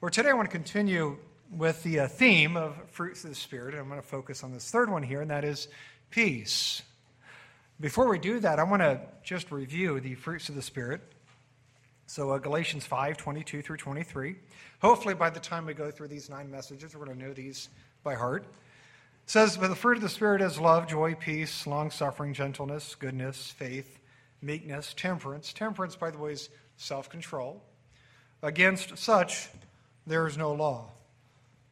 Or today I want to continue with the uh, theme of fruits of the Spirit, and I'm going to focus on this third one here, and that is peace. Before we do that, I want to just review the fruits of the Spirit. So, uh, Galatians 5 22 through 23. Hopefully, by the time we go through these nine messages, we're going to know these by heart. It says, But the fruit of the Spirit is love, joy, peace, long suffering, gentleness, goodness, faith, meekness, temperance. Temperance, by the way, is self control. Against such, there is no law.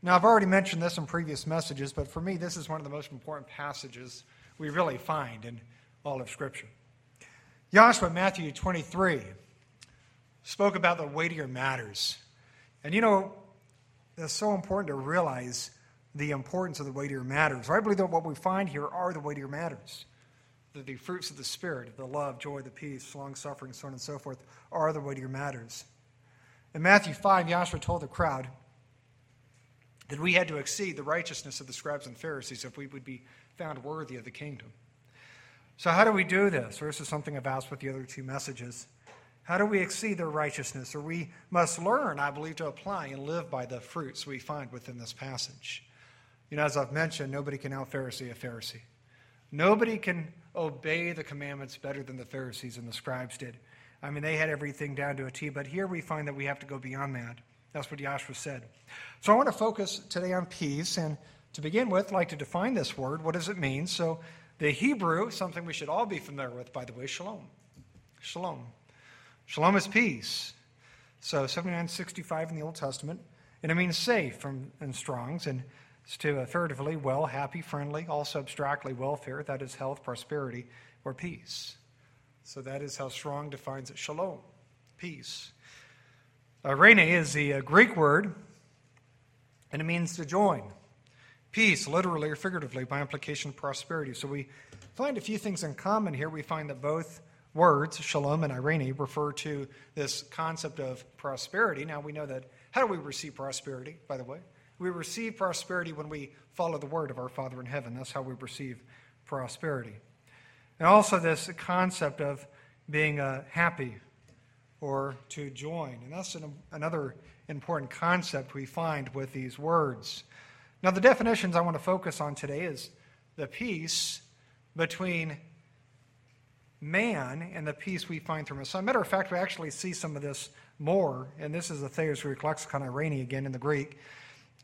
Now, I've already mentioned this in previous messages, but for me, this is one of the most important passages we really find in all of Scripture. Yahshua, Matthew 23, spoke about the weightier matters. And you know, it's so important to realize the importance of the weightier matters. I believe that what we find here are the weightier matters. The, the fruits of the Spirit, the love, joy, the peace, long suffering, so on and so forth, are the weightier matters. In Matthew 5, Yahshua told the crowd that we had to exceed the righteousness of the scribes and Pharisees if we would be found worthy of the kingdom. So, how do we do this? Or this is something I've asked with the other two messages. How do we exceed their righteousness? Or we must learn, I believe, to apply and live by the fruits we find within this passage. You know, as I've mentioned, nobody can out Pharisee a Pharisee. Nobody can obey the commandments better than the Pharisees and the scribes did. I mean, they had everything down to a T, but here we find that we have to go beyond that. That's what Yahshua said. So I want to focus today on peace. And to begin with, I'd like to define this word. What does it mean? So the Hebrew, something we should all be familiar with, by the way, shalom. Shalom. Shalom is peace. So 7965 in the Old Testament. And it means safe from in Strong's. And to affirmatively well, happy, friendly, also abstractly welfare, that is health, prosperity, or peace. So that is how Strong defines it shalom, peace. Eirene is the uh, Greek word, and it means to join. Peace, literally or figuratively, by implication, prosperity. So we find a few things in common here. We find that both words, shalom and eirene, refer to this concept of prosperity. Now we know that. How do we receive prosperity, by the way? We receive prosperity when we follow the word of our Father in heaven. That's how we receive prosperity. And also, this concept of being uh, happy or to join. And that's an, another important concept we find with these words. Now, the definitions I want to focus on today is the peace between man and the peace we find through Messiah. Matter of fact, we actually see some of this more, and this is the Thayer's Greek lexicon, Eirene again in the Greek.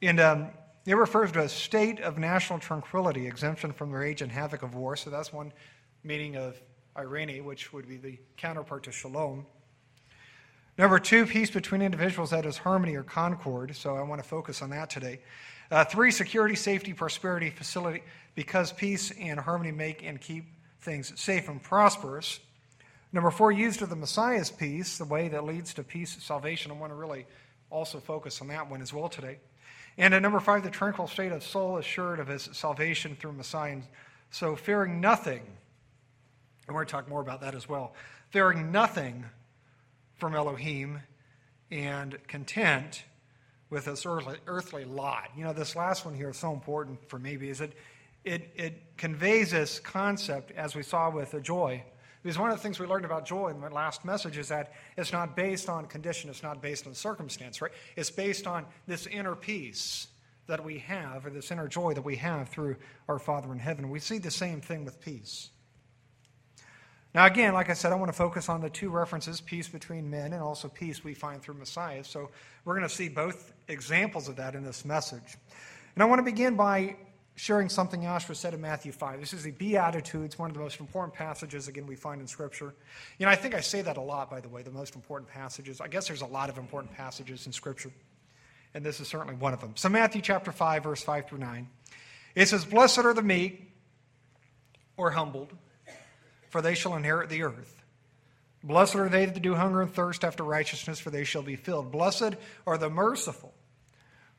And um, it refers to a state of national tranquility, exemption from the rage and havoc of war. So that's one meaning of Eirene, which would be the counterpart to shalom. Number two, peace between individuals, that is harmony or concord. So I want to focus on that today. Uh, three, security, safety, prosperity, facility, because peace and harmony make and keep things safe and prosperous. Number four, used of the Messiah's peace, the way that leads to peace, salvation. I want to really also focus on that one as well today. And at number five, the tranquil state of soul assured of his salvation through Messiah. So fearing nothing, and we're going to talk more about that as well. Fearing nothing from Elohim and content with this earthly, earthly lot. You know, this last one here is so important for me because it, it, it conveys this concept, as we saw with the joy. Because one of the things we learned about joy in the last message is that it's not based on condition, it's not based on circumstance, right? It's based on this inner peace that we have, or this inner joy that we have through our Father in heaven. We see the same thing with peace. Now, again, like I said, I want to focus on the two references peace between men and also peace we find through Messiah. So we're going to see both examples of that in this message. And I want to begin by sharing something Joshua said in Matthew 5. This is the Beatitudes, one of the most important passages, again, we find in Scripture. You know, I think I say that a lot, by the way, the most important passages. I guess there's a lot of important passages in Scripture, and this is certainly one of them. So, Matthew chapter 5, verse 5 through 9. It says, Blessed are the meek or humbled for they shall inherit the earth. Blessed are they that do hunger and thirst after righteousness, for they shall be filled. Blessed are the merciful,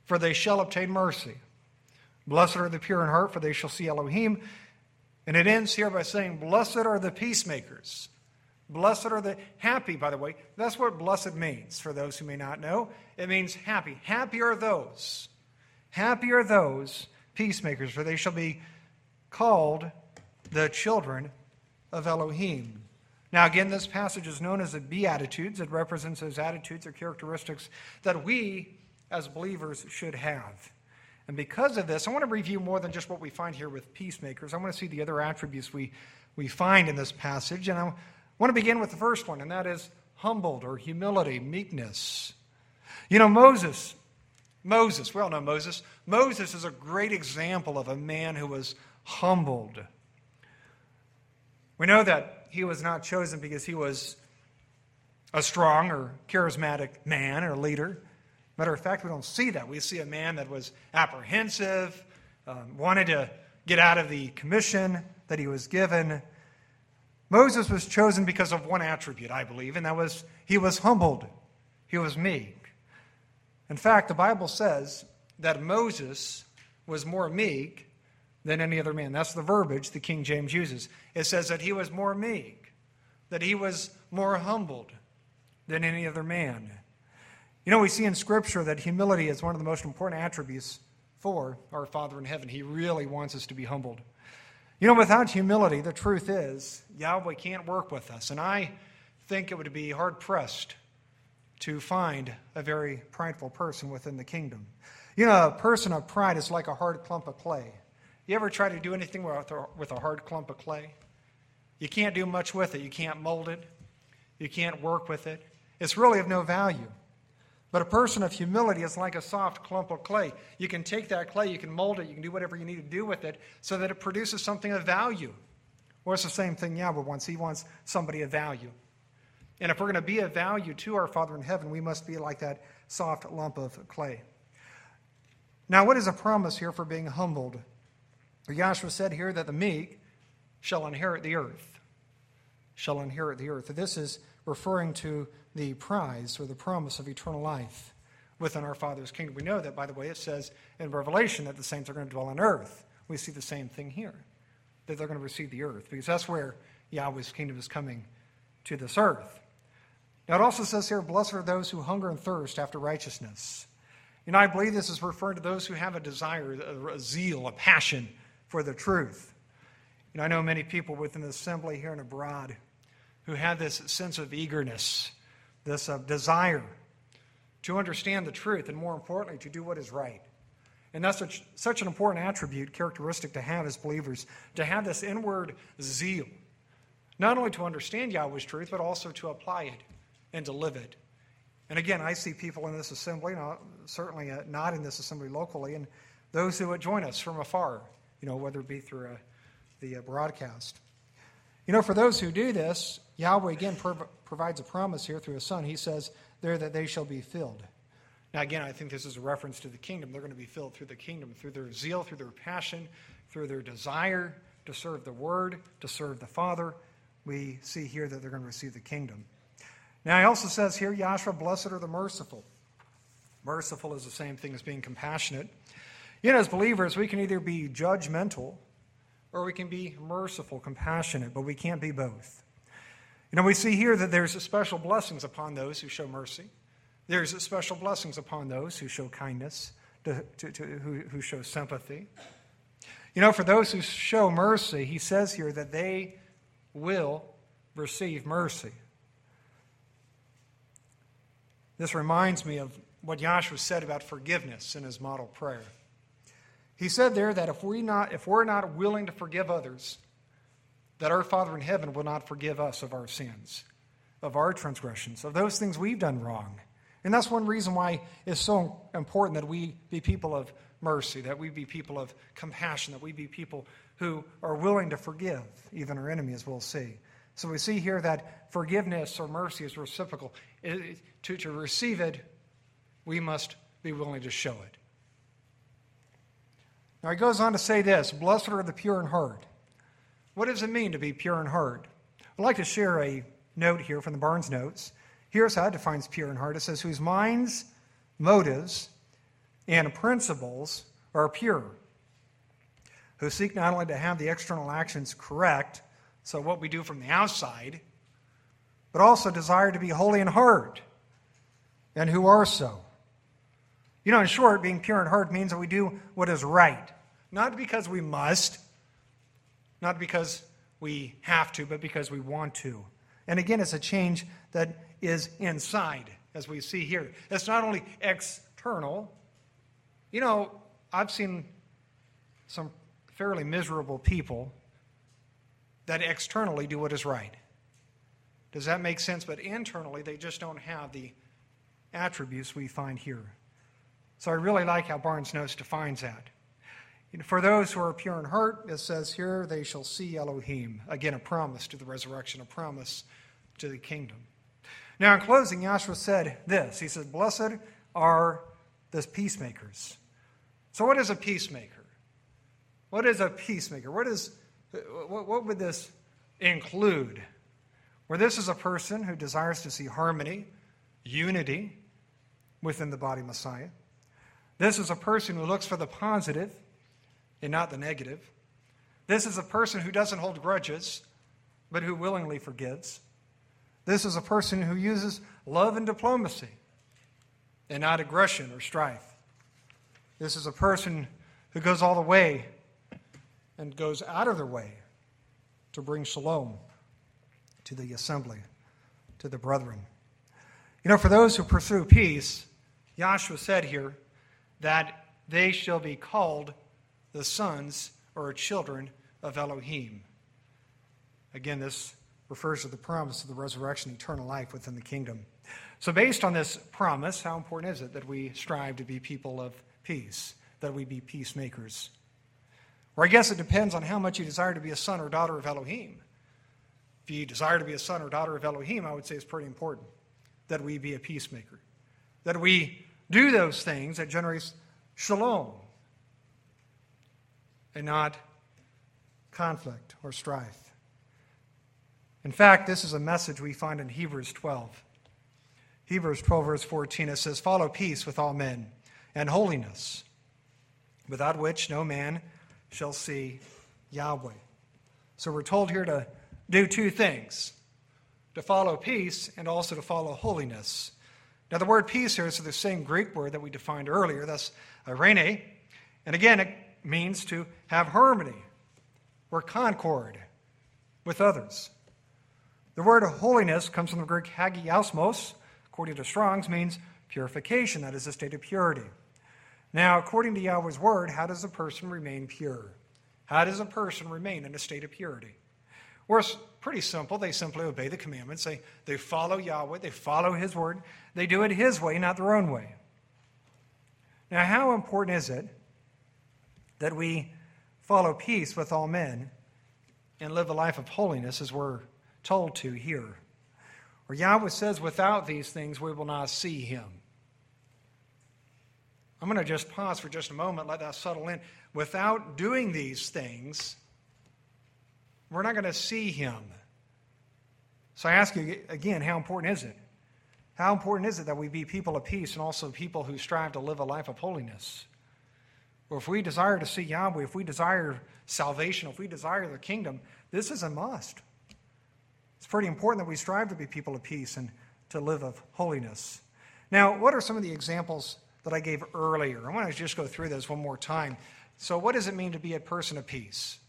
for they shall obtain mercy. Blessed are the pure in heart, for they shall see Elohim. And it ends here by saying, Blessed are the peacemakers. Blessed are the happy, by the way. That's what blessed means, for those who may not know. It means happy. Happy are those. Happy are those peacemakers, for they shall be called the children of Elohim. Now, again, this passage is known as the Beatitudes. It represents those attitudes or characteristics that we as believers should have. And because of this, I want to review more than just what we find here with peacemakers. I want to see the other attributes we, we find in this passage. And I want to begin with the first one, and that is humbled or humility, meekness. You know, Moses, Moses, we all know Moses. Moses is a great example of a man who was humbled. We know that he was not chosen because he was a strong or charismatic man or leader. Matter of fact, we don't see that. We see a man that was apprehensive, um, wanted to get out of the commission that he was given. Moses was chosen because of one attribute, I believe, and that was he was humbled, he was meek. In fact, the Bible says that Moses was more meek than any other man. That's the verbiage the King James uses. It says that he was more meek, that he was more humbled than any other man. You know, we see in Scripture that humility is one of the most important attributes for our Father in heaven. He really wants us to be humbled. You know, without humility, the truth is, Yahweh can't work with us. And I think it would be hard pressed to find a very prideful person within the kingdom. You know, a person of pride is like a hard clump of clay. You ever try to do anything with a hard clump of clay? You can't do much with it. You can't mold it. You can't work with it. It's really of no value. But a person of humility is like a soft clump of clay. You can take that clay, you can mold it, you can do whatever you need to do with it so that it produces something of value. Well, it's the same thing Yahweh wants. He wants somebody of value. And if we're going to be of value to our Father in heaven, we must be like that soft lump of clay. Now, what is a promise here for being humbled? Yahshua said here that the meek shall inherit the earth. Shall inherit the earth. This is referring to the prize or the promise of eternal life within our Father's kingdom. We know that, by the way, it says in Revelation that the saints are going to dwell on earth. We see the same thing here, that they're going to receive the earth, because that's where Yahweh's kingdom is coming to this earth. Now, it also says here, Blessed are those who hunger and thirst after righteousness. You know, I believe this is referring to those who have a desire, a, zeal, a passion for the truth. You know, I know many people within the assembly here and abroad who have this sense of eagerness this uh, desire to understand the truth and, more importantly, to do what is right. And that's such, such an important attribute, characteristic to have as believers, to have this inward zeal, not only to understand Yahweh's truth, but also to apply it and to live it. And again, I see people in this assembly, not, certainly uh, not in this assembly locally, and those who would join us from afar, you know, whether it be through uh, the uh, broadcast. You know, for those who do this, Yahweh again prov- provides a promise here through his son. He says there that they shall be filled. Now, again, I think this is a reference to the kingdom. They're going to be filled through the kingdom, through their zeal, through their passion, through their desire to serve the word, to serve the Father. We see here that they're going to receive the kingdom. Now, he also says here, Yahshua, blessed are the merciful. Merciful is the same thing as being compassionate. You know, as believers, we can either be judgmental or we can be merciful, compassionate, but we can't be both. You know, we see here that there's special blessings upon those who show mercy. There's special blessings upon those who show kindness, to, to, to, who, who show sympathy. You know, for those who show mercy, he says here that they will receive mercy. This reminds me of what Yahshua said about forgiveness in his model prayer. He said there that if, we not, if we're not willing to forgive others, that our Father in heaven will not forgive us of our sins, of our transgressions, of those things we've done wrong. And that's one reason why it's so important that we be people of mercy, that we be people of compassion, that we be people who are willing to forgive even our enemies, we'll see. So we see here that forgiveness or mercy is reciprocal. It, to, to receive it, we must be willing to show it. Now he goes on to say this Blessed are the pure in heart. What does it mean to be pure in heart? I'd like to share a note here from the Barnes Notes. Here's how it defines pure in heart it says, whose minds, motives, and principles are pure, who seek not only to have the external actions correct, so what we do from the outside, but also desire to be holy in heart, and who are so. You know, in short, being pure in heart means that we do what is right. Not because we must, not because we have to, but because we want to. And again, it's a change that is inside, as we see here. It's not only external. You know, I've seen some fairly miserable people that externally do what is right. Does that make sense? But internally, they just don't have the attributes we find here. So I really like how Barnes Notes defines that. For those who are pure in heart, it says here, they shall see Elohim. Again, a promise to the resurrection, a promise to the kingdom. Now, in closing, Yahshua said this He said, Blessed are the peacemakers. So, what is a peacemaker? What is a peacemaker? What, is, what, what would this include? Where this is a person who desires to see harmony, unity within the body Messiah. This is a person who looks for the positive and not the negative. This is a person who doesn't hold grudges, but who willingly forgives. This is a person who uses love and diplomacy and not aggression or strife. This is a person who goes all the way and goes out of their way to bring shalom to the assembly, to the brethren. You know, for those who pursue peace, Yahshua said here that they shall be called the sons or children of Elohim. Again, this refers to the promise of the resurrection, eternal life within the kingdom. So, based on this promise, how important is it that we strive to be people of peace, that we be peacemakers? Or I guess it depends on how much you desire to be a son or daughter of Elohim. If you desire to be a son or daughter of Elohim, I would say it's pretty important that we be a peacemaker, that we do those things that generates shalom and not conflict or strife. In fact, this is a message we find in Hebrews 12. Hebrews 12, verse 14, it says, Follow peace with all men and holiness, without which no man shall see Yahweh. So we're told here to do two things to follow peace and also to follow holiness. Now, the word peace here is the same Greek word that we defined earlier. That's uh, eirene. And again, it means to have harmony or concord with others. The word holiness comes from the Greek hagiasmos, according to Strong's, means purification. That is a state of purity. Now, according to Yahweh's word, how does a person remain pure? How does a person remain in a state of purity? It's pretty simple. They simply obey the commandments. They, they follow Yahweh. They follow His word. They do it His way, not their own way. Now, how important is it that we follow peace with all men and live a life of holiness as we're told to here? Or Yahweh says, without these things, we will not see Him. I'm going to just pause for just a moment, let that settle in. Without doing these things, we're not going to see him. So I ask you again, how important is it? How important is it that we be people of peace and also people who strive to live a life of holiness? Or if we desire to see Yahweh, if we desire salvation, if we desire the kingdom, this is a must. It's pretty important that we strive to be people of peace and to live of holiness. Now, what are some of the examples that I gave earlier? I want to just go through those one more time. So, what does it mean to be a person of peace?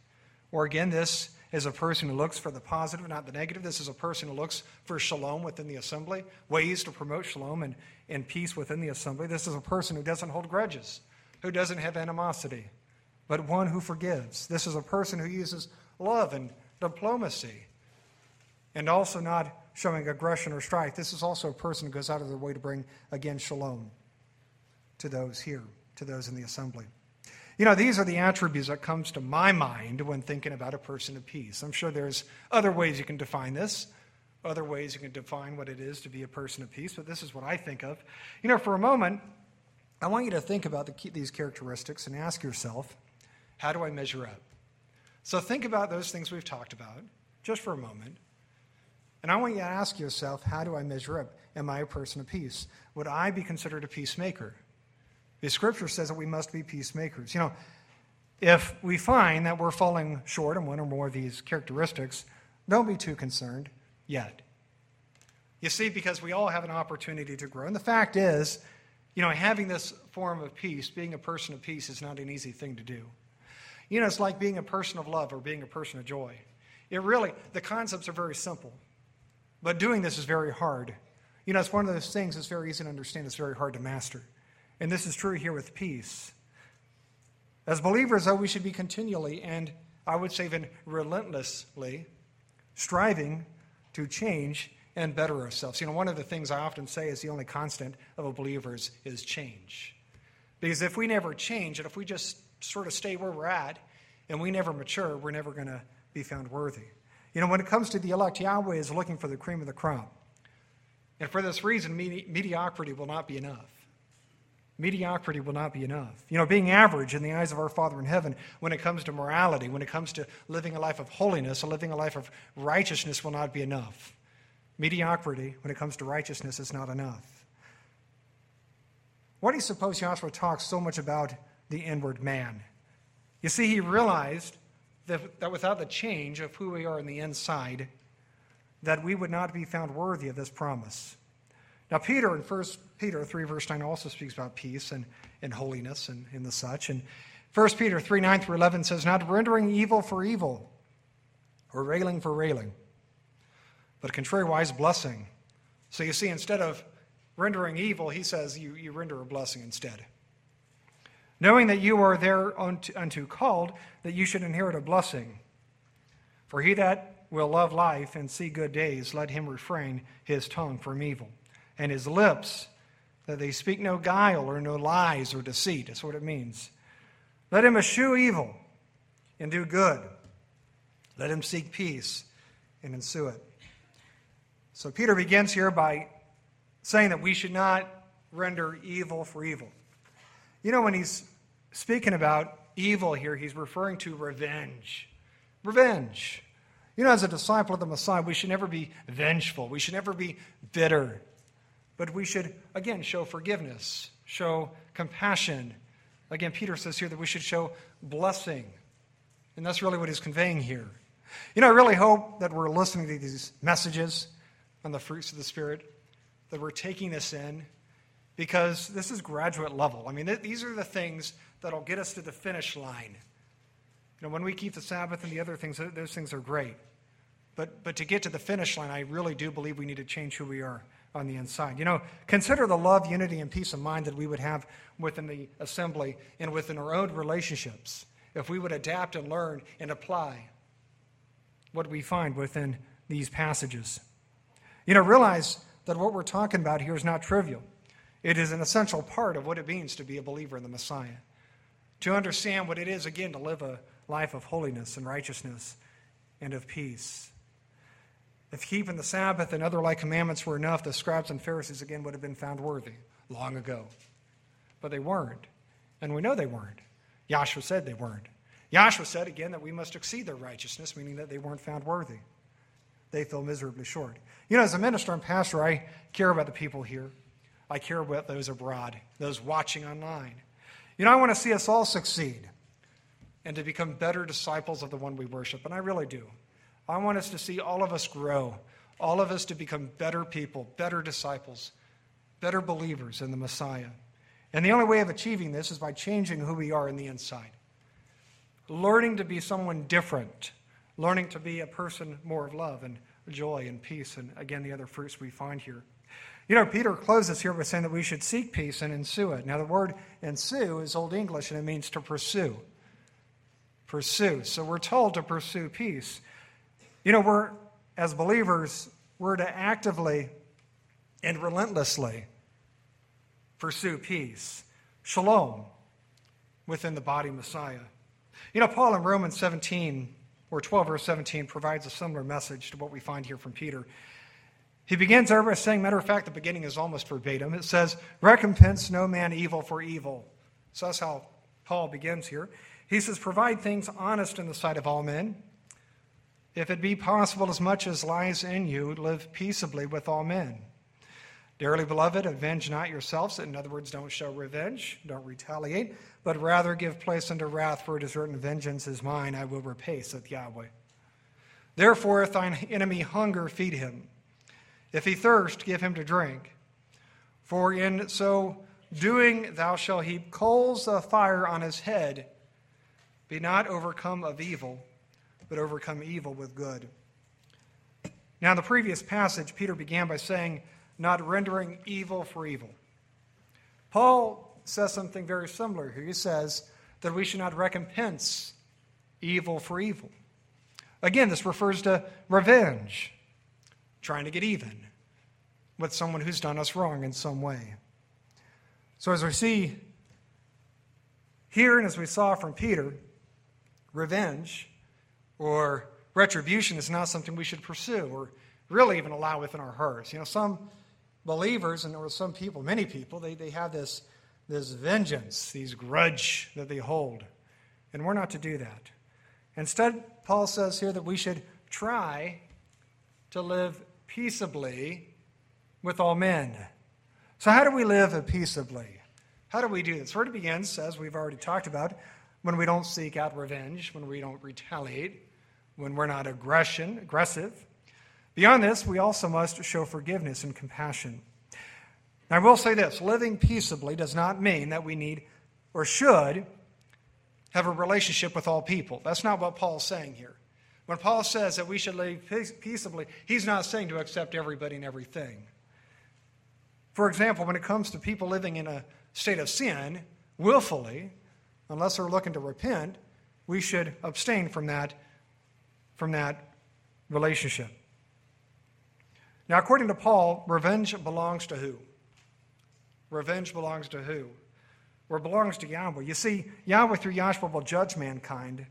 Or again, this is a person who looks for the positive, not the negative. This is a person who looks for shalom within the assembly, ways to promote shalom and, and peace within the assembly. This is a person who doesn't hold grudges, who doesn't have animosity, but one who forgives. This is a person who uses love and diplomacy and also not showing aggression or strife. This is also a person who goes out of their way to bring, again, shalom to those here, to those in the assembly. You know, these are the attributes that comes to my mind when thinking about a person of peace. I'm sure there's other ways you can define this, other ways you can define what it is to be a person of peace, but this is what I think of. You know, for a moment, I want you to think about the, these characteristics and ask yourself, how do I measure up? So think about those things we've talked about just for a moment. And I want you to ask yourself, how do I measure up? Am I a person of peace? Would I be considered a peacemaker? The scripture says that we must be peacemakers. You know, if we find that we're falling short in one or more of these characteristics, don't be too concerned yet. You see, because we all have an opportunity to grow. And the fact is, you know, having this form of peace, being a person of peace, is not an easy thing to do. You know, it's like being a person of love or being a person of joy. It really, the concepts are very simple, but doing this is very hard. You know, it's one of those things that's very easy to understand, it's very hard to master. And this is true here with peace. As believers, though, we should be continually and I would say even relentlessly striving to change and better ourselves. You know, one of the things I often say is the only constant of a believer is, is change. Because if we never change, and if we just sort of stay where we're at and we never mature, we're never going to be found worthy. You know, when it comes to the elect, Yahweh is looking for the cream of the crop. And for this reason, medi- mediocrity will not be enough. Mediocrity will not be enough. You know, being average in the eyes of our Father in heaven when it comes to morality, when it comes to living a life of holiness, or living a life of righteousness will not be enough. Mediocrity, when it comes to righteousness, is not enough. Why do you suppose Yahshua talks so much about the inward man? You see, he realized that, that without the change of who we are in the inside, that we would not be found worthy of this promise. Now, Peter in 1 Peter 3, verse 9 also speaks about peace and, and holiness and, and the such. And 1 Peter 3, 9 through 11 says, Not rendering evil for evil or railing for railing, but contrariwise blessing. So you see, instead of rendering evil, he says you, you render a blessing instead. Knowing that you are there unto, unto called, that you should inherit a blessing. For he that will love life and see good days, let him refrain his tongue from evil and his lips, that they speak no guile or no lies or deceit. That's what it means. Let him eschew evil and do good. Let him seek peace and ensue it. So Peter begins here by saying that we should not render evil for evil. You know, when he's speaking about evil here, he's referring to revenge. Revenge. You know, as a disciple of the Messiah, we should never be vengeful. We should never be bitter. But we should, again, show forgiveness, show compassion. Again, Peter says here that we should show blessing. And that's really what he's conveying here. You know, I really hope that we're listening to these messages on the fruits of the Spirit, that we're taking this in, because this is graduate level. I mean, th- these are the things that'll get us to the finish line. You know, when we keep the Sabbath and the other things, those things are great. But, but to get to the finish line, I really do believe we need to change who we are on the inside. You know, consider the love, unity, and peace of mind that we would have within the assembly and within our own relationships if we would adapt and learn and apply what we find within these passages. You know, realize that what we're talking about here is not trivial. It is an essential part of what it means to be a believer in the Messiah. To understand what it is, again, to live a life of holiness and righteousness and of peace. If keeping the Sabbath and other like commandments were enough, the scribes and Pharisees again would have been found worthy long ago. But they weren't. And we know they weren't. Yahshua said they weren't. Yahshua said again that we must exceed their righteousness, meaning that they weren't found worthy. They fell miserably short. You know, as a minister and pastor, I care about the people here. I care about those abroad, those watching online. You know, I want to see us all succeed and to become better disciples of the one we worship, and I really do. I want us to see all of us grow, all of us to become better people, better disciples, better believers in the Messiah. And the only way of achieving this is by changing who we are in the inside. Learning to be someone different, learning to be a person more of love and joy and peace, and again, the other fruits we find here. You know, Peter closes here by saying that we should seek peace and ensue it. Now, the word ensue is Old English and it means to pursue. Pursue. So we're told to pursue peace. You know, we're, as believers, we're to actively and relentlessly pursue peace, shalom, within the body Messiah. You know, Paul in Romans 17, or 12, verse 17, provides a similar message to what we find here from Peter. He begins there by saying, matter of fact, the beginning is almost verbatim. It says, Recompense no man evil for evil. So that's how Paul begins here. He says, Provide things honest in the sight of all men if it be possible, as much as lies in you, live peaceably with all men. Dearly beloved, avenge not yourselves. In other words, don't show revenge, don't retaliate, but rather give place unto wrath, for it is written, Vengeance is mine, I will repay, saith Yahweh. Therefore, if thine enemy hunger, feed him. If he thirst, give him to drink. For in so doing, thou shalt heap coals of fire on his head. Be not overcome of evil but overcome evil with good. Now, in the previous passage, Peter began by saying, not rendering evil for evil. Paul says something very similar here. He says that we should not recompense evil for evil. Again, this refers to revenge, trying to get even with someone who's done us wrong in some way. So, as we see here, and as we saw from Peter, revenge or retribution is not something we should pursue or really even allow within our hearts. You know, some believers and or some people, many people, they, they have this, this vengeance, these grudge that they hold. And we're not to do that. Instead, Paul says here that we should try to live peaceably with all men. So, how do we live peaceably? How do we do this? Where it begins, as we've already talked about, when we don't seek out revenge, when we don't retaliate, when we're not aggression, aggressive. Beyond this, we also must show forgiveness and compassion. Now, I will say this living peaceably does not mean that we need or should have a relationship with all people. That's not what Paul's saying here. When Paul says that we should live peaceably, he's not saying to accept everybody and everything. For example, when it comes to people living in a state of sin willfully, unless they're looking to repent, we should abstain from that, from that relationship. Now, according to Paul, revenge belongs to who? Revenge belongs to who? Or belongs to Yahweh. You see, Yahweh through Yahshua will judge mankind.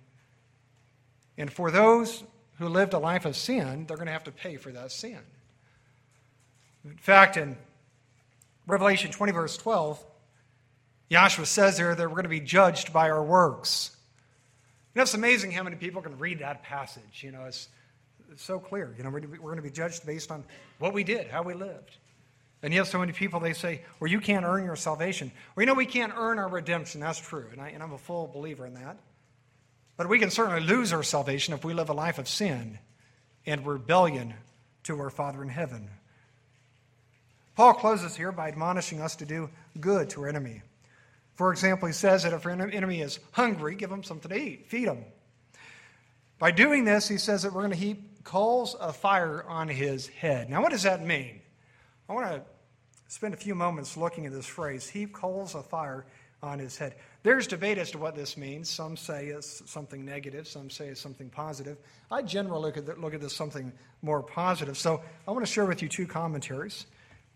And for those who lived a life of sin, they're going to have to pay for that sin. In fact, in Revelation 20, verse 12, Yahshua says there that we're going to be judged by our works. You know, it's amazing how many people can read that passage. You know, it's, it's so clear. You know, we're, we're going to be judged based on what we did, how we lived. And yet, so many people, they say, well, you can't earn your salvation. Well, you know, we can't earn our redemption. That's true. And, I, and I'm a full believer in that. But we can certainly lose our salvation if we live a life of sin and rebellion to our Father in heaven. Paul closes here by admonishing us to do good to our enemy. For example, he says that if our enemy is hungry, give him something to eat, feed him. By doing this, he says that we're going to heap coals of fire on his head. Now, what does that mean? I want to spend a few moments looking at this phrase heap coals of fire on his head. There's debate as to what this means. Some say it's something negative, some say it's something positive. I generally look at, look at this something more positive. So I want to share with you two commentaries,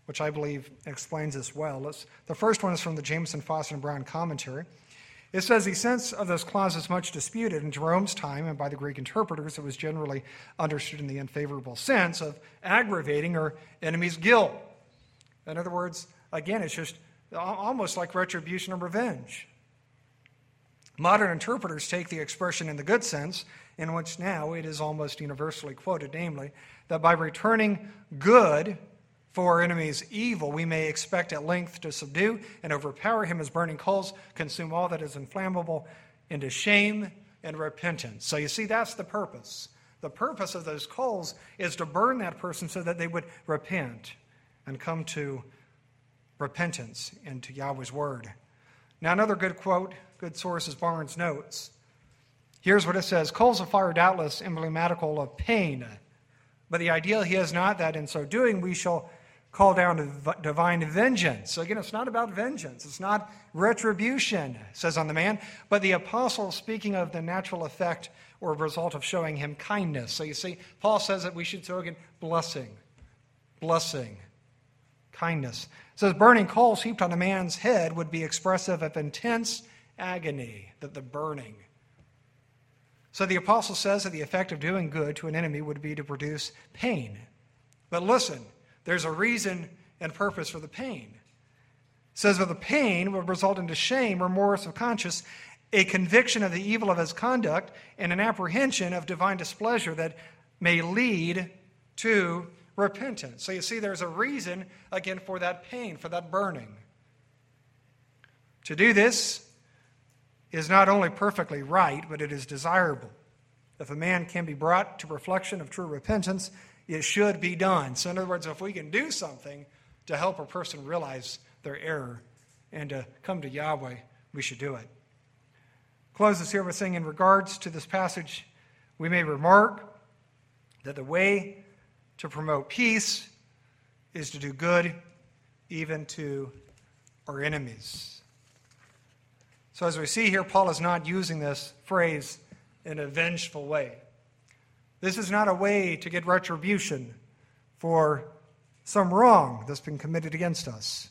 which I believe explains this well. Let's, the first one is from the Jamieson, Fausset, and Brown commentary. It says the sense of this clause is much disputed. In Jerome's time and by the Greek interpreters, it was generally understood in the unfavorable sense of aggravating or enemy's guilt. In other words, again, it's just almost like retribution or revenge. Modern interpreters take the expression in the good sense, in which now it is almost universally quoted, namely, that by returning good for our enemy's evil, we may expect at length to subdue and overpower him as burning coals consume all that is inflammable into shame and repentance. So you see, that's the purpose. The purpose of those coals is to burn that person so that they would repent and come to repentance and to Yahweh's word. Now, another good quote, good source is Barnes' Notes. Here's what it says Coals of fire, doubtless emblematical of pain. But the ideal he is not that in so doing we shall call down divine vengeance. So again, it's not about vengeance, it's not retribution, says on the man, but the apostle speaking of the natural effect or result of showing him kindness. So you see, Paul says that we should show again blessing, blessing kindness. It says burning coals heaped on a man's head would be expressive of intense agony, that the burning. So the apostle says that the effect of doing good to an enemy would be to produce pain. But listen, there's a reason and purpose for the pain. It says that the pain will result into shame, remorse of conscience, a conviction of the evil of his conduct, and an apprehension of divine displeasure that may lead to repentance. So you see, there's a reason, again, for that pain, for that burning. To do this is not only perfectly right, but it is desirable. If a man can be brought to reflection of true repentance, it should be done. So, in other words, if we can do something to help a person realize their error and to come to Yahweh, we should do it. Close this here by saying, in regards to this passage, we may remark that the way to promote peace is to do good even to our enemies. So, as we see here, Paul is not using this phrase in a vengeful way. This is not a way to get retribution for some wrong that's been committed against us.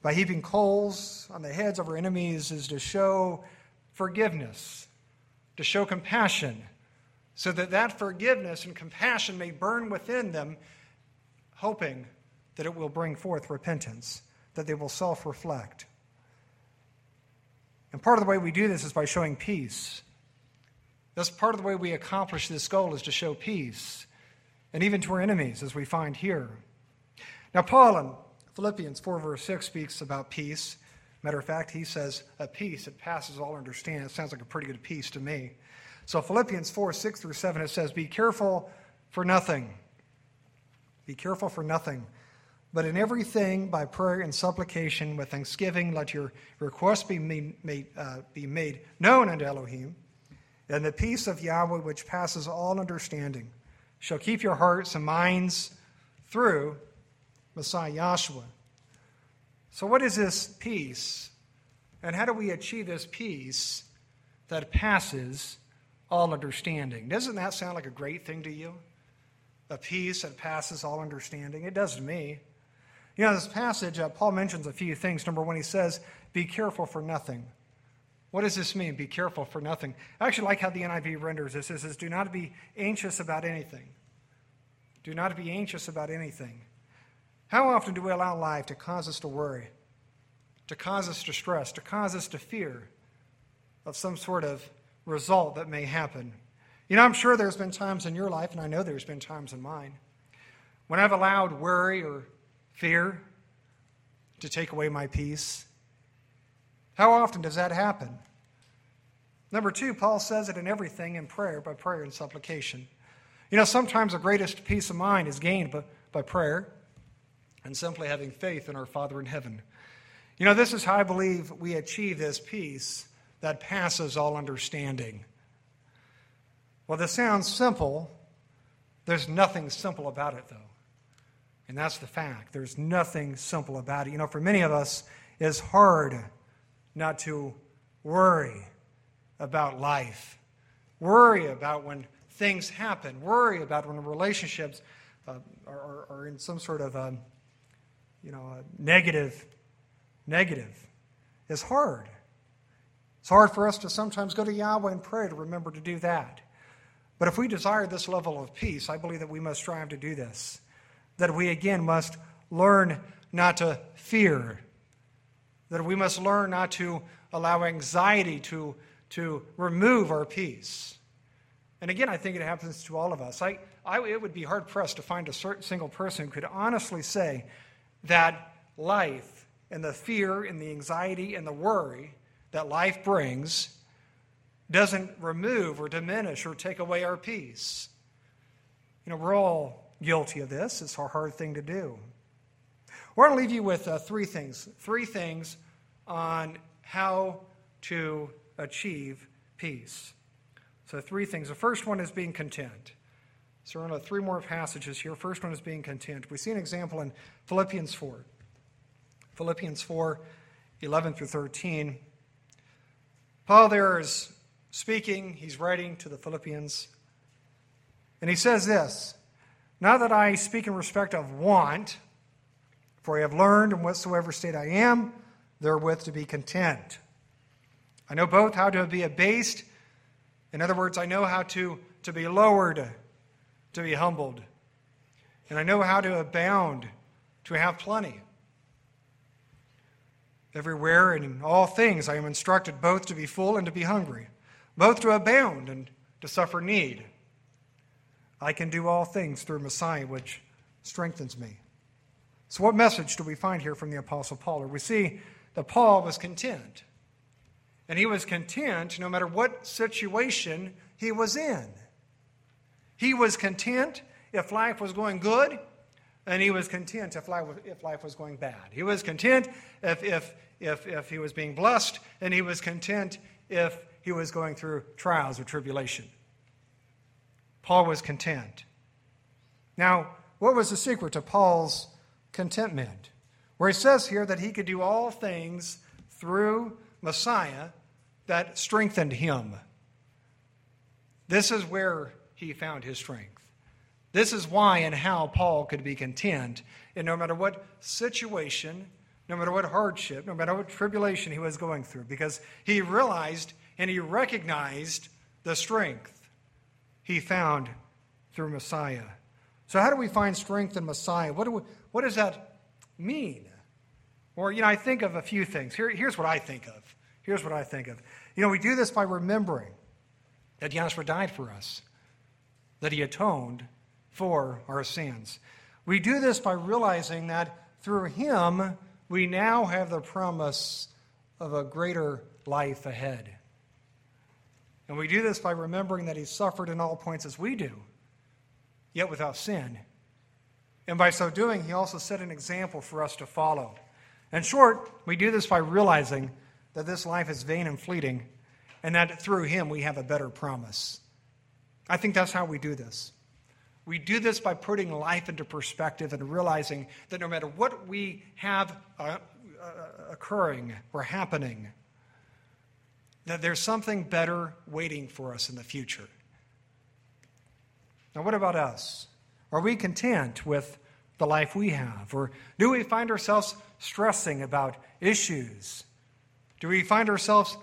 By heaping coals on the heads of our enemies is to show forgiveness, to show compassion, so that that forgiveness and compassion may burn within them, hoping that it will bring forth repentance, that they will self reflect. And part of the way we do this is by showing peace. That's part of the way we accomplish this goal is to show peace, and even to our enemies, as we find here. Now, Paul in Philippians 4, verse 6 speaks about peace. Matter of fact, he says, a peace that passes all understanding. It sounds like a pretty good peace to me. So, Philippians 4, 6 through 7, it says, Be careful for nothing. Be careful for nothing. But in everything, by prayer and supplication, with thanksgiving, let your requests be made, uh, be made known unto Elohim. And the peace of Yahweh, which passes all understanding, shall keep your hearts and minds through Messiah Yahshua. So, what is this peace? And how do we achieve this peace that passes all understanding? Doesn't that sound like a great thing to you? A peace that passes all understanding? It does to me. You know, this passage, uh, Paul mentions a few things. Number one, he says, Be careful for nothing. What does this mean? Be careful for nothing. I actually like how the NIV renders this. It says, Do not be anxious about anything. Do not be anxious about anything. How often do we allow life to cause us to worry, to cause us to stress, to cause us to fear of some sort of result that may happen? You know, I'm sure there's been times in your life, and I know there's been times in mine, when I've allowed worry or fear to take away my peace? How often does that happen? Number two, Paul says it in everything in prayer, by prayer and supplication. You know, sometimes the greatest peace of mind is gained by, by prayer and simply having faith in our Father in heaven. You know, this is how I believe we achieve this peace that passes all understanding. Well, this sounds simple. There's nothing simple about it, though. And that's the fact. There's nothing simple about it. You know, for many of us, it's hard not to worry about life, worry about when things happen, worry about when relationships uh, are, are, in some sort of um, you know, negative, negative. It's hard. It's hard for us to sometimes go to Yahweh and pray to remember to do that. But if we desire this level of peace, I believe that we must strive to do this that we again must learn not to fear, that we must learn not to allow anxiety to, to remove our peace. And again, I think it happens to all of us. I, I, it would be hard pressed to find a certain single person who could honestly say that life and the fear and the anxiety and the worry that life brings doesn't remove or diminish or take away our peace. You know, we're all guilty of this. It's a hard thing to do. We're going to leave you with uh, three things. Three things on how to achieve peace. So, three things. The first one is being content. So, we're going to three more passages here. First one is being content. We see an example in Philippians 4. Philippians 4, 11 through 13. Paul there is speaking, he's writing to the Philippians, and he says this Now that I speak in respect of want, for I have learned in whatsoever state I am, therewith to be content. I know both how to be abased, in other words, I know how to, to be lowered, to be humbled. And I know how to abound, to have plenty. Everywhere and in all things I am instructed both to be full and to be hungry, both to abound and to suffer need. I can do all things through Messiah, which strengthens me. So, what message do we find here from the Apostle Paul? Or we see that Paul was content. And he was content no matter what situation he was in. He was content if life was going good, and he was content if life, if life was going bad. He was content if, if, if, if he was being blessed, and he was content if he was going through trials or tribulation. Paul was content. Now, what was the secret to Paul's contentment? Where he says here that he could do all things through Messiah that strengthened him. This is where he found his strength. This is why and how Paul could be content in no matter what situation, no matter what hardship, no matter what tribulation he was going through, because he realized and he recognized the strength he found through Messiah. So, how do we find strength in Messiah? What, do we, what does that mean? Or, you know, I think of a few things. Here, here's what I think of. Here's what I think of. You know, we do this by remembering that Yahshua died for us, that he atoned for our sins. We do this by realizing that through him, we now have the promise of a greater life ahead. And we do this by remembering that he suffered in all points as we do, yet without sin. And by so doing, he also set an example for us to follow. In short, we do this by realizing that this life is vain and fleeting, and that through him we have a better promise. I think that's how we do this. We do this by putting life into perspective and realizing that no matter what we have uh, uh, occurring or happening, that there's something better waiting for us in the future. Now, what about us? Are we content with the life we have? Or do we find ourselves stressing about issues? Do we find ourselves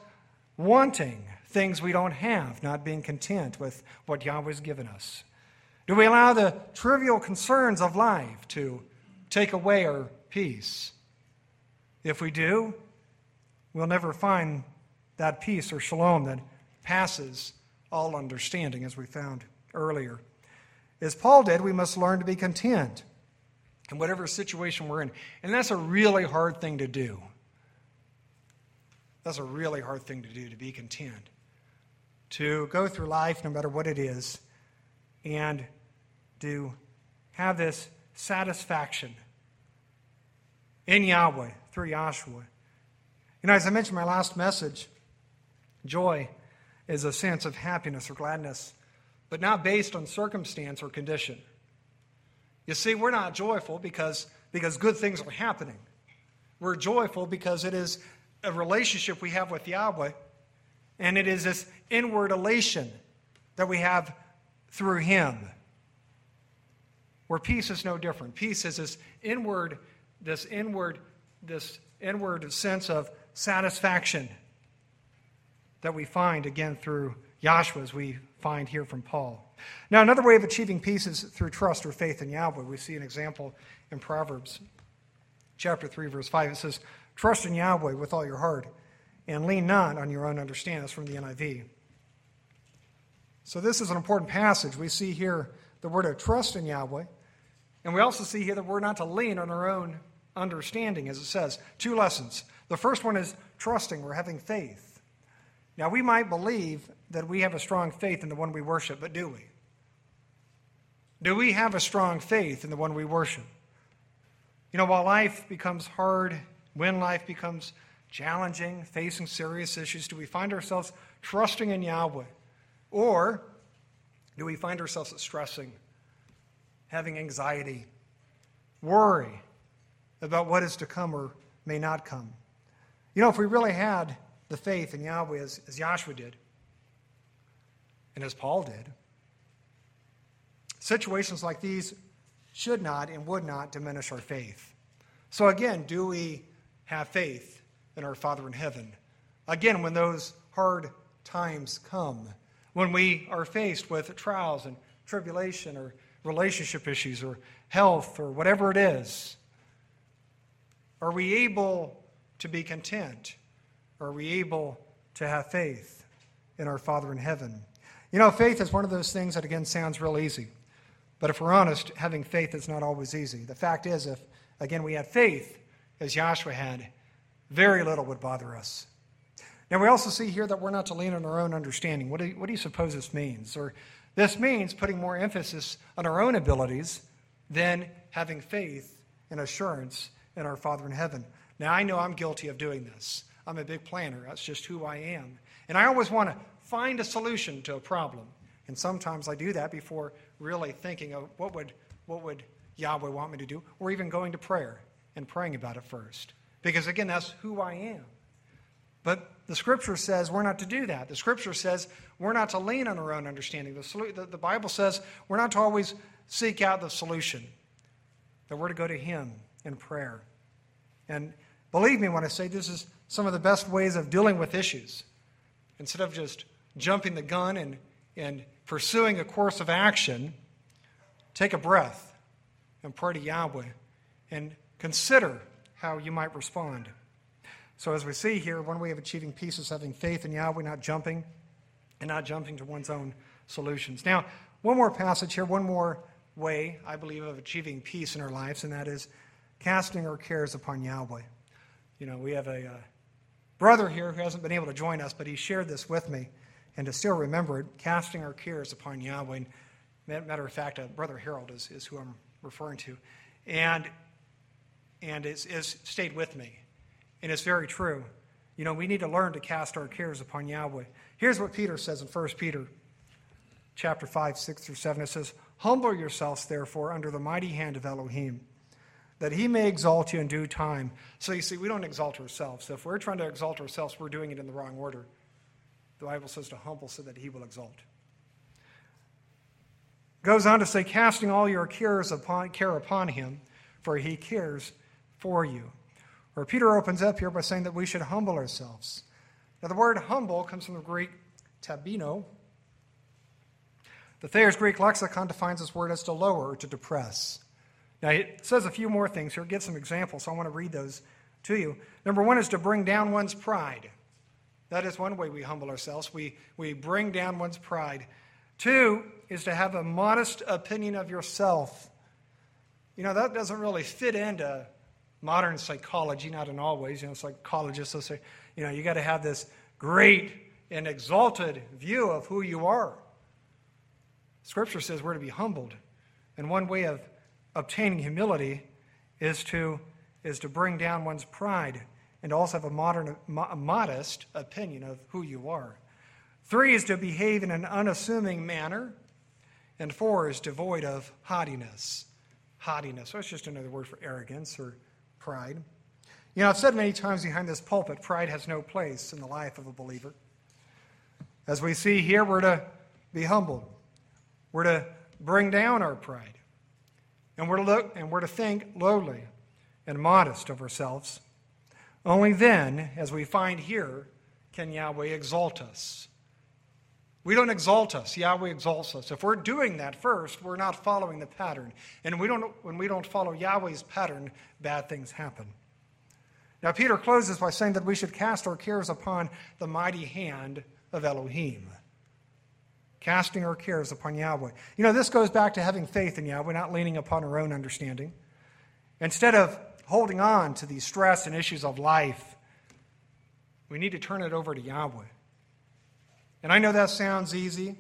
wanting things we don't have, not being content with what Yahweh's given us? Do we allow the trivial concerns of life to take away our peace? If we do, we'll never find that peace or shalom that passes all understanding, as we found earlier. As Paul did, we must learn to be content in whatever situation we're in. And that's a really hard thing to do. That's a really hard thing to do, to be content. To go through life, no matter what it is, and to have this satisfaction in Yahweh through Yahshua. You know, as I mentioned in my last message, joy is a sense of happiness or gladness, but not based on circumstance or condition. You see, we're not joyful because, because good things are happening. We're joyful because it is a relationship we have with Yahweh, and it is this inward elation that we have through Him. Where peace is no different. Peace is this inward, this inward, this inward sense of satisfaction that we find again through Yahshua, as we find here from Paul. Now, another way of achieving peace is through trust or faith in Yahweh. We see an example in Proverbs chapter 3, verse 5. It says, Trust in Yahweh with all your heart and lean not on your own understanding. That's from the NIV. So, this is an important passage. We see here the word of trust in Yahweh, and we also see here that we're not to lean on our own understanding, as it says. Two lessons. The first one is trusting or having faith. Now, we might believe that we have a strong faith in the one we worship, but do we? Do we have a strong faith in the one we worship? You know, while life becomes hard, when life becomes challenging, facing serious issues, do we find ourselves trusting in Yahweh? Or do we find ourselves stressing, having anxiety, worry about what is to come or may not come? You know, if we really had the faith in Yahweh as, as Yahshua did, and as Paul did, situations like these should not and would not diminish our faith. So, again, do we have faith in our Father in heaven? Again, when those hard times come, when we are faced with trials and tribulation or relationship issues or health or whatever it is, are we able to be content? Are we able to have faith in our Father in heaven? You know, faith is one of those things that, again, sounds real easy. But if we're honest, having faith is not always easy. The fact is, if, again, we had faith, as Yahshua had, very little would bother us. Now, we also see here that we're not to lean on our own understanding. What do you, what do you suppose this means? Or this means putting more emphasis on our own abilities than having faith and assurance in our Father in heaven. Now, I know I'm guilty of doing this. I'm a big planner. That's just who I am. And I always want to find a solution to a problem. And sometimes I do that before really thinking of what would, what would Yahweh want me to do, or even going to prayer and praying about it first. Because again, that's who I am. But the scripture says we're not to do that. The scripture says we're not to lean on our own understanding. The, the, the Bible says we're not to always seek out the solution, that we're to go to Him in prayer. And believe me when I say this is some of the best ways of dealing with issues. Instead of just jumping the gun and, and pursuing a course of action, take a breath and pray to Yahweh and consider how you might respond. So, as we see here, one way of achieving peace is having faith in Yahweh, not jumping, and not jumping to one's own solutions. Now, one more passage here, one more way, I believe, of achieving peace in our lives, and that is casting our cares upon Yahweh. You know, we have a uh, brother here who hasn't been able to join us, but he shared this with me, and to still remember it, casting our cares upon Yahweh. And matter of fact, uh, Brother Harold is, is who I'm referring to. And, and it's, it's stayed with me. And it's very true. You know, we need to learn to cast our cares upon Yahweh. Here's what Peter says in 1 Peter chapter 5, 6 through 7. It says, Humble yourselves, therefore, under the mighty hand of Elohim, that he may exalt you in due time. So you see, we don't exalt ourselves. So if we're trying to exalt ourselves, we're doing it in the wrong order. The Bible says to humble so that he will exalt. Goes on to say, casting all your cares upon, care upon him, for he cares for you. Or Peter opens up here by saying that we should humble ourselves. Now, the word humble comes from the Greek tapeinoo. The Thayer's Greek lexicon defines this word as to lower or to depress. Now, it says a few more things here. Get some examples, so I want to read those to you. Number one is to bring down one's pride. That is one way we humble ourselves. We, we bring down one's pride. Two is to have a modest opinion of yourself. You know, that doesn't really fit into modern psychology, not in all ways. You know, psychologists will say, you know, you got to have this great and exalted view of who you are. Scripture says we're to be humbled. And one way of obtaining humility is to, is to bring down one's pride and also have a, modern, modest opinion of who you are. Three is to behave in an unassuming manner. And four is devoid of haughtiness. Haughtiness, that's just another word for arrogance or pride. You know, I've said many times behind this pulpit, pride has no place in the life of a believer. As we see here, we're to be humbled. We're to bring down our pride. And we're to look and we're to think lowly and modest of ourselves. Only then, as we find here, can Yahweh exalt us. We don't exalt us. Yahweh exalts us. If we're doing that first, we're not following the pattern. And we don't, when we don't follow Yahweh's pattern, bad things happen. Now, Peter closes by saying that we should cast our cares upon the mighty hand of Elohim. Casting our cares upon Yahweh. You know, this goes back to having faith in Yahweh, not leaning upon our own understanding. Instead of holding on to these stress and issues of life, we need to turn it over to Yahweh. And I know that sounds easy,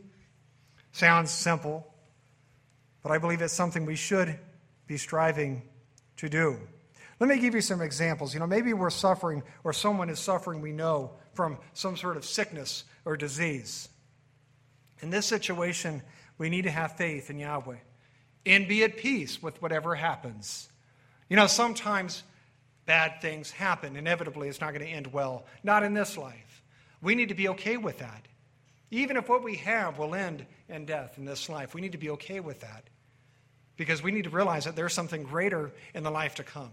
sounds simple, but I believe it's something we should be striving to do. Let me give you some examples. You know, maybe we're suffering, or someone is suffering, we know, from some sort of sickness or disease. In this situation, we need to have faith in Yahweh and be at peace with whatever happens. You know, sometimes bad things happen. Inevitably, it's not going to end well. Not in this life. We need to be okay with that. Even if what we have will end in death in this life, we need to be okay with that because we need to realize that there's something greater in the life to come.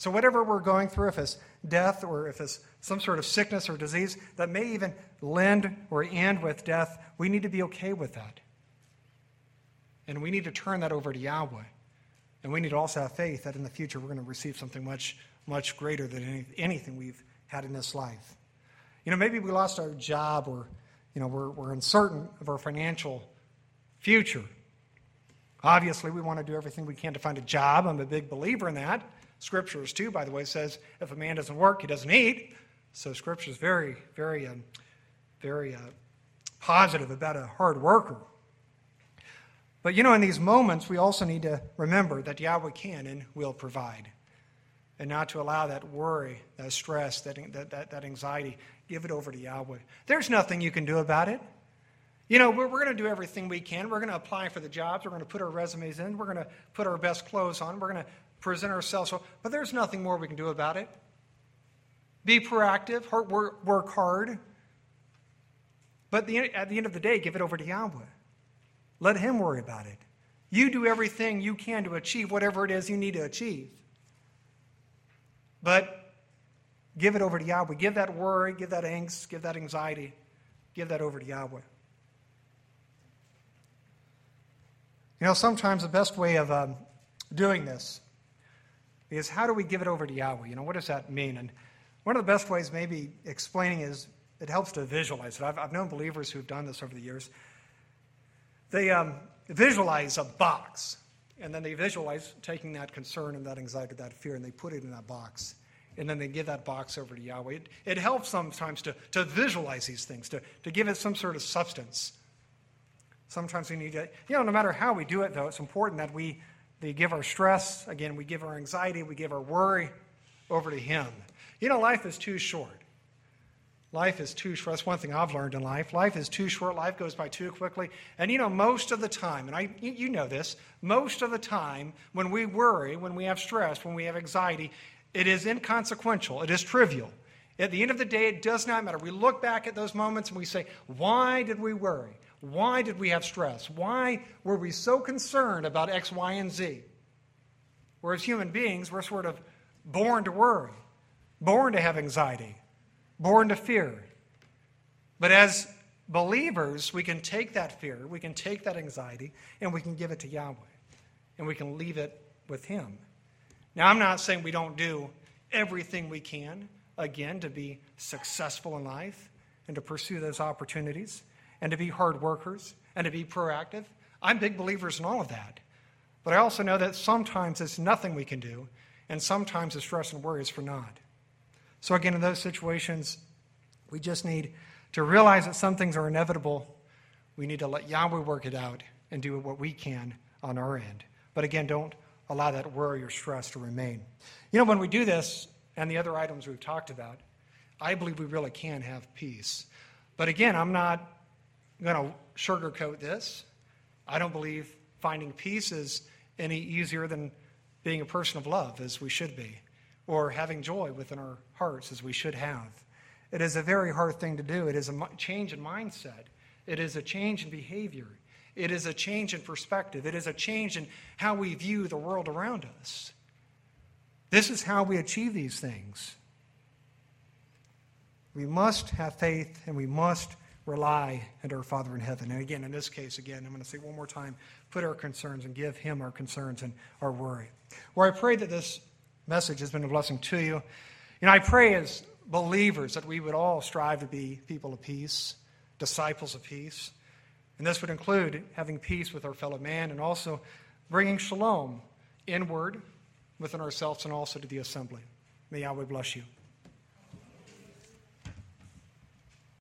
So, whatever we're going through, if it's death or if it's some sort of sickness or disease that may even lend or end with death, we need to be okay with that. And we need to turn that over to Yahweh. And we need to also have faith that in the future we're going to receive something much, much greater than any, anything we've had in this life. You know, maybe we lost our job or you know, we're, we're uncertain of our financial future. Obviously, we want to do everything we can to find a job. I'm a big believer in that. Scriptures, too, by the way, says if a man doesn't work, he doesn't eat. So, Scripture is very, very, um, very uh, positive about a hard worker. But you know, in these moments, we also need to remember that Yahweh can and will provide. And not to allow that worry, that stress, that, that, that, anxiety Give it over to Yahweh. There's nothing you can do about it. You know, we're, we're going to do everything we can. We're going to apply for the jobs. We're going to put our resumes in. We're going to put our best clothes on. We're going to present ourselves. But there's nothing more we can do about it. Be proactive, work hard. But at the end of the day, give it over to Yahweh. Let Him worry about it. You do everything you can to achieve whatever it is you need to achieve. But give it over to Yahweh. Give that worry, give that angst, give that anxiety, give that over to Yahweh. You know, sometimes the best way of um, doing this is how do we give it over to Yahweh? You know, what does that mean? And one of the best ways, maybe explaining, is it helps to visualize it. I've, I've known believers who've done this over the years. They um, visualize a box, and then they visualize taking that concern and that anxiety, that fear, and they put it in that box. And then they give that box over to Yahweh. It, it helps sometimes to, to visualize these things, to, to give it some sort of substance. Sometimes we need to, you know, no matter how we do it, though, it's important that we, we give our stress, again, we give our anxiety, we give our worry over to Him. You know, life is too short. Life is too short. That's one thing I've learned in life. Life is too short. Life goes by too quickly. And you know, most of the time, and I, you know this, most of the time when we worry, when we have stress, when we have anxiety, it is inconsequential. It is trivial. At the end of the day, it does not matter. We look back at those moments and we say, why did we worry? Why did we have stress? Why were we so concerned about X, Y, and Z? Whereas human beings, we're sort of born to worry, born to have anxiety born to fear. But as believers, we can take that fear, we can take that anxiety, and we can give it to Yahweh. And we can leave it with Him. Now, I'm not saying we don't do everything we can, again, to be successful in life and to pursue those opportunities and to be hard workers and to be proactive. I'm big believers in all of that. But I also know that sometimes it's nothing we can do, and sometimes the stress and worry is for naught. So, again, in those situations, we just need to realize that some things are inevitable. We need to let Yahweh work it out and do what we can on our end. But again, don't allow that worry or stress to remain. You know, when we do this and the other items we've talked about, I believe we really can have peace. But again, I'm not going to sugarcoat this. I don't believe finding peace is any easier than being a person of love, as we should be or having joy within our hearts as we should have. It is a very hard thing to do. It is a change in mindset, it is a change in behavior, it is a change in perspective, it is a change in how we view the world around us. This is how we achieve these things. We must have faith and we must rely on our Father in heaven. And again, in this case, again, I'm going to say one more time put our concerns and give Him our concerns and our worry. Where I pray that this message has been a blessing to you. You know, I pray as believers that we would all strive to be people of peace, disciples of peace. And this would include having peace with our fellow man and also bringing shalom inward within ourselves and also to the assembly. May Yahweh bless you.